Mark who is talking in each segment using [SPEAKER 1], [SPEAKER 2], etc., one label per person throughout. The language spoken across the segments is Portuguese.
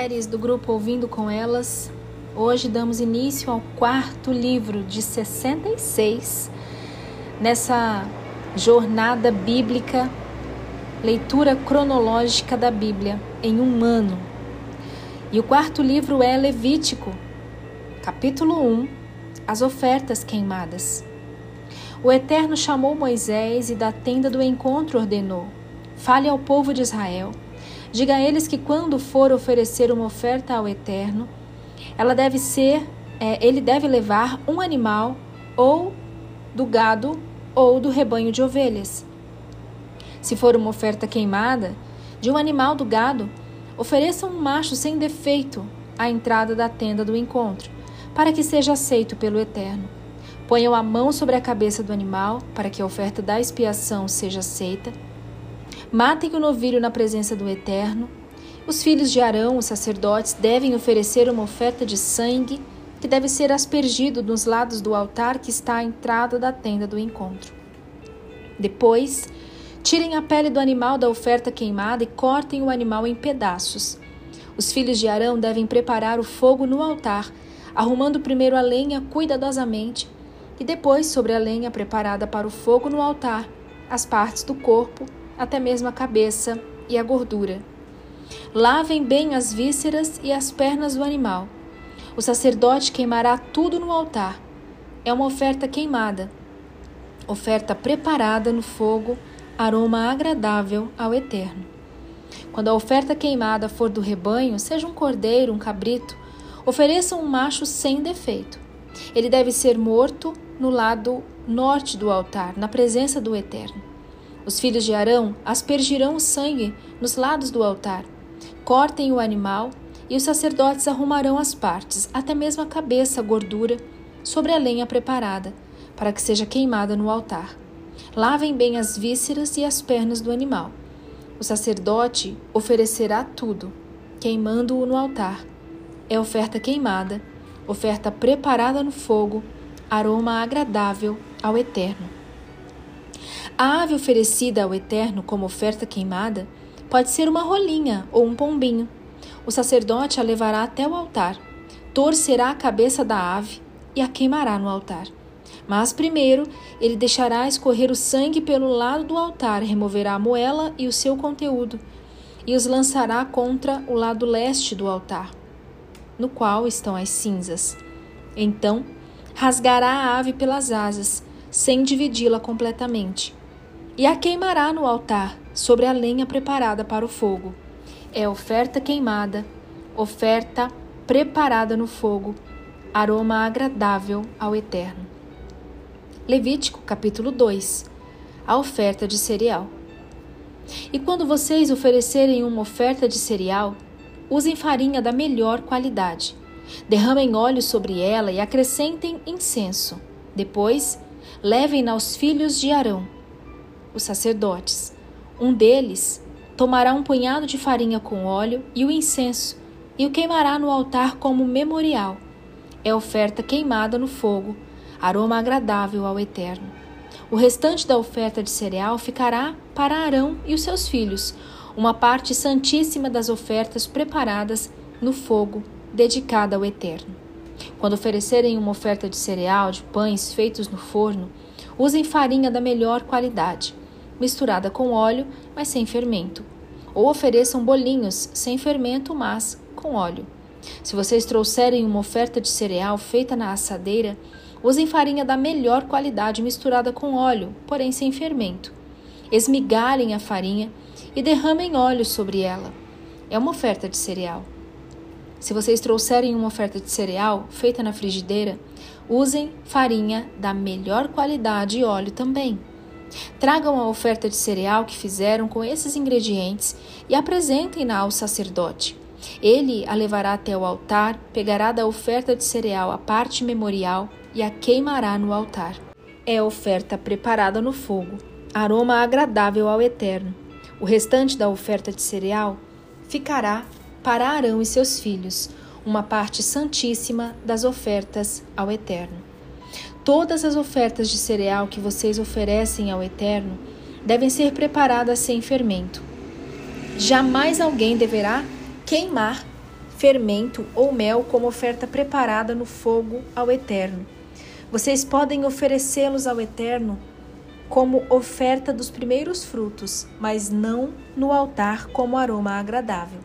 [SPEAKER 1] mulheres do grupo Ouvindo com Elas. Hoje damos início ao quarto livro de 66 nessa jornada bíblica, leitura cronológica da Bíblia em um ano. E o quarto livro é Levítico, capítulo 1, as ofertas queimadas. O Eterno chamou Moisés e da tenda do encontro ordenou: Fale ao povo de Israel Diga a eles que quando for oferecer uma oferta ao Eterno, ela deve ser, é, ele deve levar um animal ou do gado ou do rebanho de ovelhas. Se for uma oferta queimada, de um animal do gado, ofereça um macho sem defeito à entrada da tenda do encontro, para que seja aceito pelo Eterno. Ponham a mão sobre a cabeça do animal, para que a oferta da expiação seja aceita Matem o novilho na presença do Eterno. Os filhos de Arão, os sacerdotes, devem oferecer uma oferta de sangue que deve ser aspergido nos lados do altar que está à entrada da tenda do encontro. Depois, tirem a pele do animal da oferta queimada e cortem o animal em pedaços. Os filhos de Arão devem preparar o fogo no altar, arrumando primeiro a lenha cuidadosamente e depois, sobre a lenha preparada para o fogo no altar, as partes do corpo até mesmo a cabeça e a gordura. Lavem bem as vísceras e as pernas do animal. O sacerdote queimará tudo no altar. É uma oferta queimada, oferta preparada no fogo, aroma agradável ao Eterno. Quando a oferta queimada for do rebanho, seja um cordeiro, um cabrito, ofereçam um macho sem defeito. Ele deve ser morto no lado norte do altar, na presença do Eterno. Os filhos de Arão aspergirão o sangue nos lados do altar. Cortem o animal e os sacerdotes arrumarão as partes, até mesmo a cabeça, a gordura, sobre a lenha preparada, para que seja queimada no altar. Lavem bem as vísceras e as pernas do animal. O sacerdote oferecerá tudo, queimando-o no altar. É oferta queimada, oferta preparada no fogo, aroma agradável ao Eterno. A ave oferecida ao Eterno como oferta queimada pode ser uma rolinha ou um pombinho. O sacerdote a levará até o altar, torcerá a cabeça da ave e a queimará no altar. Mas primeiro ele deixará escorrer o sangue pelo lado do altar, removerá a moela e o seu conteúdo, e os lançará contra o lado leste do altar, no qual estão as cinzas. Então rasgará a ave pelas asas, sem dividi-la completamente e a queimará no altar, sobre a lenha preparada para o fogo. É oferta queimada, oferta preparada no fogo, aroma agradável ao Eterno. Levítico capítulo 2 A oferta de cereal. E quando vocês oferecerem uma oferta de cereal, usem farinha da melhor qualidade. Derramem óleo sobre ela e acrescentem incenso. Depois, levem-na aos filhos de Arão os sacerdotes. Um deles tomará um punhado de farinha com óleo e o incenso e o queimará no altar como memorial. É oferta queimada no fogo, aroma agradável ao Eterno. O restante da oferta de cereal ficará para Arão e os seus filhos, uma parte santíssima das ofertas preparadas no fogo, dedicada ao Eterno. Quando oferecerem uma oferta de cereal, de pães feitos no forno, usem farinha da melhor qualidade misturada com óleo, mas sem fermento. Ou ofereçam bolinhos sem fermento, mas com óleo. Se vocês trouxerem uma oferta de cereal feita na assadeira, usem farinha da melhor qualidade misturada com óleo, porém sem fermento. Esmigalhem a farinha e derramem óleo sobre ela. É uma oferta de cereal. Se vocês trouxerem uma oferta de cereal feita na frigideira, usem farinha da melhor qualidade e óleo também. Tragam a oferta de cereal que fizeram com esses ingredientes e apresentem-na ao sacerdote. Ele a levará até o altar, pegará da oferta de cereal a parte memorial e a queimará no altar. É oferta preparada no fogo, aroma agradável ao Eterno. O restante da oferta de cereal ficará para Arão e seus filhos, uma parte santíssima das ofertas ao Eterno. Todas as ofertas de cereal que vocês oferecem ao Eterno devem ser preparadas sem fermento. Jamais alguém deverá queimar fermento ou mel como oferta preparada no fogo ao Eterno. Vocês podem oferecê-los ao Eterno como oferta dos primeiros frutos, mas não no altar como aroma agradável.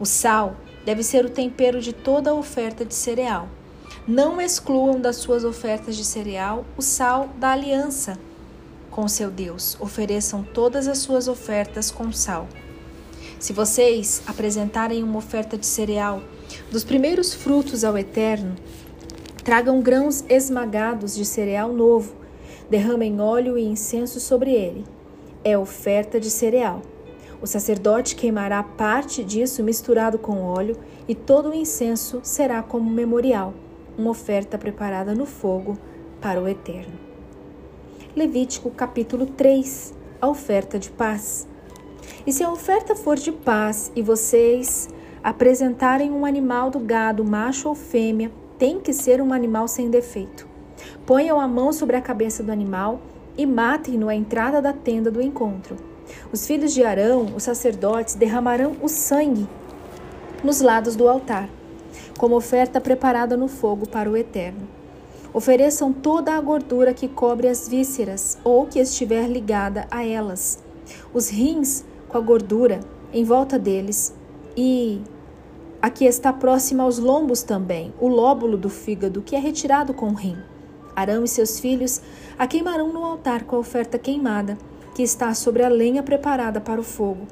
[SPEAKER 1] O sal deve ser o tempero de toda a oferta de cereal. Não excluam das suas ofertas de cereal o sal da aliança com seu Deus. Ofereçam todas as suas ofertas com sal. Se vocês apresentarem uma oferta de cereal dos primeiros frutos ao Eterno, tragam grãos esmagados de cereal novo, derramem óleo e incenso sobre ele. É oferta de cereal. O sacerdote queimará parte disso misturado com óleo, e todo o incenso será como memorial, uma oferta preparada no fogo para o Eterno. Levítico capítulo 3 A oferta de paz. E se a oferta for de paz e vocês apresentarem um animal do gado, macho ou fêmea, tem que ser um animal sem defeito. Ponham a mão sobre a cabeça do animal e matem-no à entrada da tenda do encontro. Os filhos de Arão, os sacerdotes, derramarão o sangue nos lados do altar, como oferta preparada no fogo para o Eterno. Ofereçam toda a gordura que cobre as vísceras ou que estiver ligada a elas, os rins com a gordura em volta deles e a que está próxima aos lombos também, o lóbulo do fígado que é retirado com o rim. Arão e seus filhos a queimarão no altar com a oferta queimada que está sobre a lenha preparada para o fogo.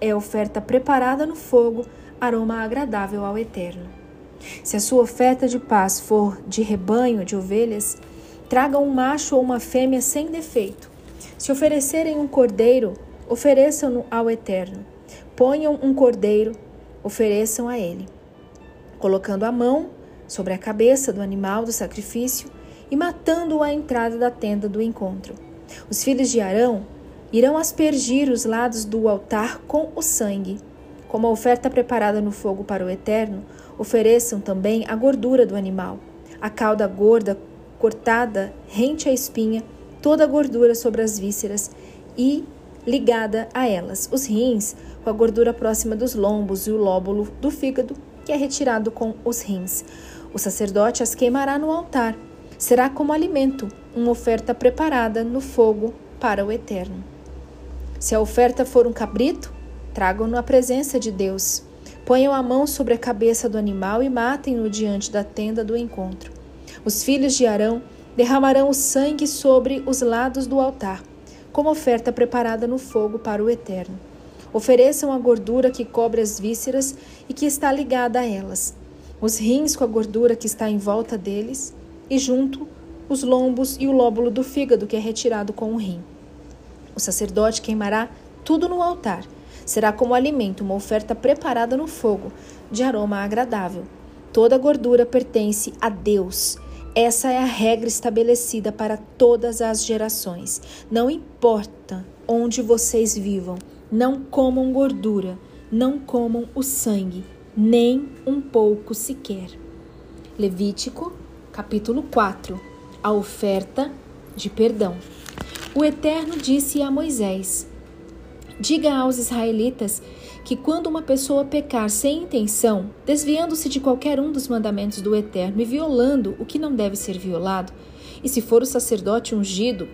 [SPEAKER 1] É oferta preparada no fogo, aroma agradável ao Eterno. Se a sua oferta de paz for de rebanho de ovelhas, traga um macho ou uma fêmea sem defeito. Se oferecerem um cordeiro, ofereçam-no ao Eterno. Ponham um cordeiro, ofereçam a ele, colocando a mão sobre a cabeça do animal do sacrifício e matando-o à entrada da tenda do encontro. Os filhos de Arão irão aspergir os lados do altar com o sangue. Como oferta preparada no fogo para o Eterno, ofereçam também a gordura do animal, a cauda gorda cortada rente à espinha, toda a gordura sobre as vísceras e ligada a elas, os rins com a gordura próxima dos lombos e o lóbulo do fígado, que é retirado com os rins. O sacerdote as queimará no altar. Será como alimento, uma oferta preparada no fogo para o Eterno. Se a oferta for um cabrito, tragam-no à presença de Deus. Ponham a mão sobre a cabeça do animal e matem-no diante da tenda do encontro. Os filhos de Arão derramarão o sangue sobre os lados do altar, como oferta preparada no fogo para o Eterno. Ofereçam a gordura que cobre as vísceras e que está ligada a elas, os rins com a gordura que está em volta deles, e junto os lombos e o lóbulo do fígado que é retirado com o rim. O sacerdote queimará tudo no altar. Será como alimento, uma oferta preparada no fogo, de aroma agradável. Toda gordura pertence a Deus. Essa é a regra estabelecida para todas as gerações. Não importa onde vocês vivam, não comam gordura, não comam o sangue, nem um pouco sequer. Levítico, capítulo 4 A oferta de perdão. O Eterno disse a Moisés: Diga aos israelitas que quando uma pessoa pecar sem intenção, desviando-se de qualquer um dos mandamentos do Eterno e violando o que não deve ser violado, e se for o sacerdote ungido,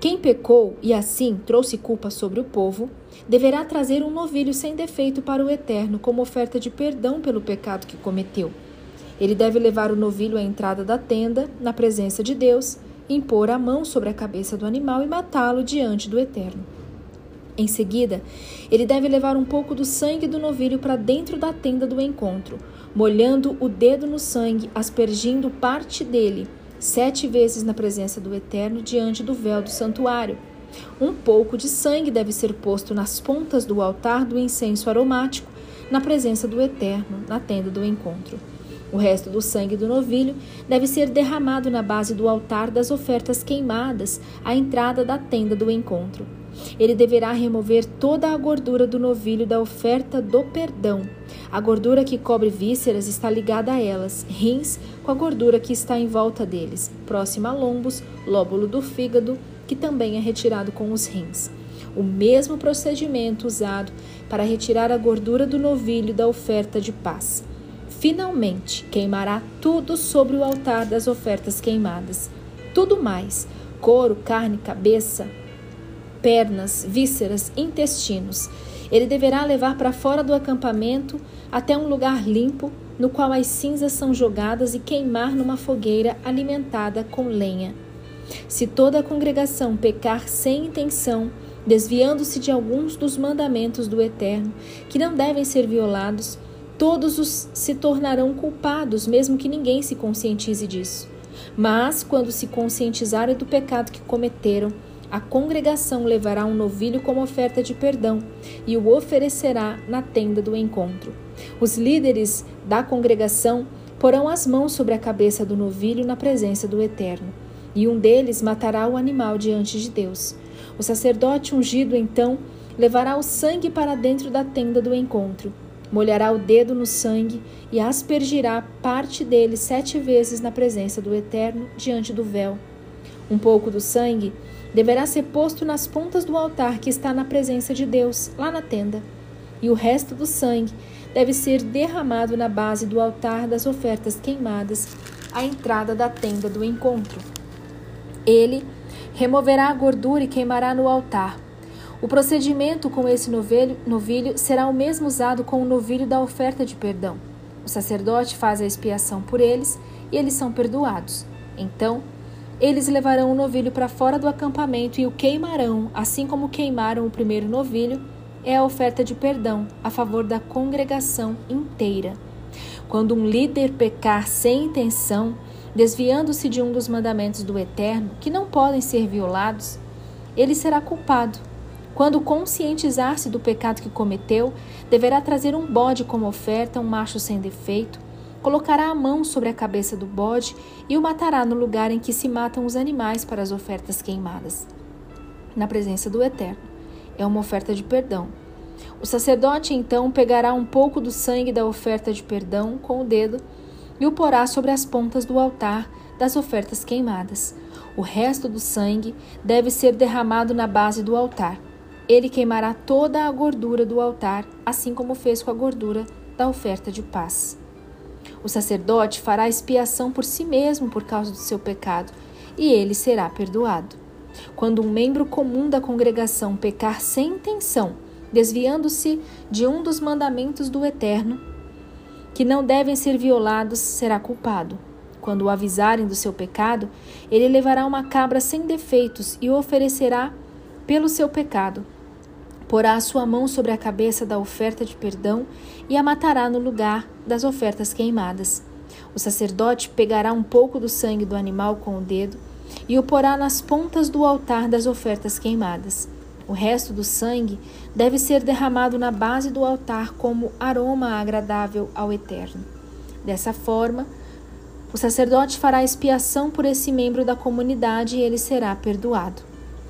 [SPEAKER 1] quem pecou e assim trouxe culpa sobre o povo, deverá trazer um novilho sem defeito para o Eterno como oferta de perdão pelo pecado que cometeu. Ele deve levar o novilho à entrada da tenda, na presença de Deus, impor a mão sobre a cabeça do animal e matá-lo diante do Eterno. Em seguida, ele deve levar um pouco do sangue do novilho para dentro da tenda do encontro, molhando o dedo no sangue, aspergindo parte dele, sete vezes na presença do Eterno diante do véu do santuário. Um pouco de sangue deve ser posto nas pontas do altar do incenso aromático, na presença do Eterno, na tenda do encontro. O resto do sangue do novilho deve ser derramado na base do altar das ofertas queimadas, à entrada da tenda do encontro. Ele deverá remover toda a gordura do novilho da oferta do perdão. A gordura que cobre vísceras está ligada a elas, rins com a gordura que está em volta deles, próxima a lombos, lóbulo do fígado, que também é retirado com os rins. o mesmo procedimento usado para retirar a gordura do novilho da oferta de paz. Finalmente, queimará tudo sobre o altar das ofertas queimadas. Tudo mais: couro, carne, cabeça, pernas, vísceras, intestinos. Ele deverá levar para fora do acampamento até um lugar limpo, no qual as cinzas são jogadas e queimar numa fogueira alimentada com lenha. Se toda a congregação pecar sem intenção, desviando-se de alguns dos mandamentos do Eterno, que não devem ser violados, todos os se tornarão culpados, mesmo que ninguém se conscientize disso. Mas, quando se conscientizarem do pecado que cometeram, a congregação levará um novilho como oferta de perdão e o oferecerá na tenda do encontro. Os líderes da congregação porão as mãos sobre a cabeça do novilho na presença do Eterno, e um deles matará o animal diante de Deus. O sacerdote ungido então levará o sangue para dentro da tenda do encontro, molhará o dedo no sangue e aspergirá parte dele sete vezes na presença do Eterno diante do véu. Um pouco do sangue deverá ser posto nas pontas do altar que está na presença de Deus, lá na tenda, e o resto do sangue deve ser derramado na base do altar das ofertas queimadas, à entrada da tenda do encontro. Ele removerá a gordura e queimará no altar. O procedimento com esse novilho, novilho será o mesmo usado com o novilho da oferta de perdão. O sacerdote faz a expiação por eles e eles são perdoados. Então, eles levarão o novilho para fora do acampamento e o queimarão, assim como queimaram o primeiro novilho, é a oferta de perdão a favor da congregação inteira. Quando um líder pecar sem intenção, desviando-se de um dos mandamentos do Eterno, que não podem ser violados, ele será culpado. Quando conscientizar-se do pecado que cometeu, deverá trazer um bode como oferta, um macho sem defeito, colocará a mão sobre a cabeça do bode e o matará no lugar em que se matam os animais para as ofertas queimadas, na presença do Eterno. É uma oferta de perdão. O sacerdote então pegará um pouco do sangue da oferta de perdão com o dedo e o porá sobre as pontas do altar das ofertas queimadas. O resto do sangue deve ser derramado na base do altar. Ele queimará toda a gordura do altar, assim como fez com a gordura da oferta de paz. O sacerdote fará expiação por si mesmo por causa do seu pecado, e ele será perdoado. Quando um membro comum da congregação pecar sem intenção, desviando-se de um dos mandamentos do Eterno, que não devem ser violados, será culpado. Quando o avisarem do seu pecado, ele levará uma cabra sem defeitos e o oferecerá pelo seu pecado. Porá a sua mão sobre a cabeça da oferta de perdão e a matará no lugar das ofertas queimadas. O sacerdote pegará um pouco do sangue do animal com o dedo e o porá nas pontas do altar das ofertas queimadas. O resto do sangue deve ser derramado na base do altar como aroma agradável ao Eterno. Dessa forma, o sacerdote fará expiação por esse membro da comunidade e ele será perdoado.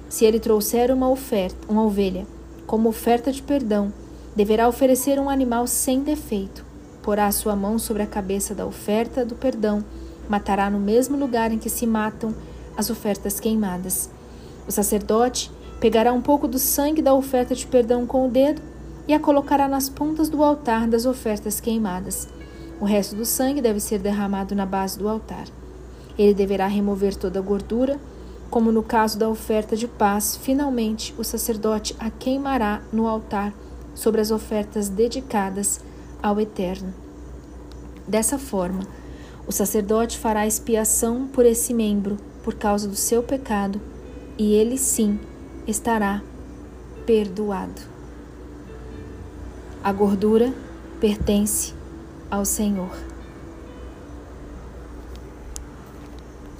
[SPEAKER 1] Se ele trouxer uma oferta, uma ovelha, como oferta de perdão, deverá oferecer um animal sem defeito. Porá sua mão sobre a cabeça da oferta do perdão, matará no mesmo lugar em que se matam as ofertas queimadas. O sacerdote Pegará um pouco do sangue da oferta de perdão com o dedo e a colocará nas pontas do altar das ofertas queimadas. O resto do sangue deve ser derramado na base do altar. Ele deverá remover toda a gordura, como no caso da oferta de paz. Finalmente, o sacerdote a queimará no altar sobre as ofertas dedicadas ao Eterno. Dessa forma, o sacerdote fará expiação por esse membro por causa do seu pecado, e ele sim estará perdoado. A gordura pertence ao Senhor.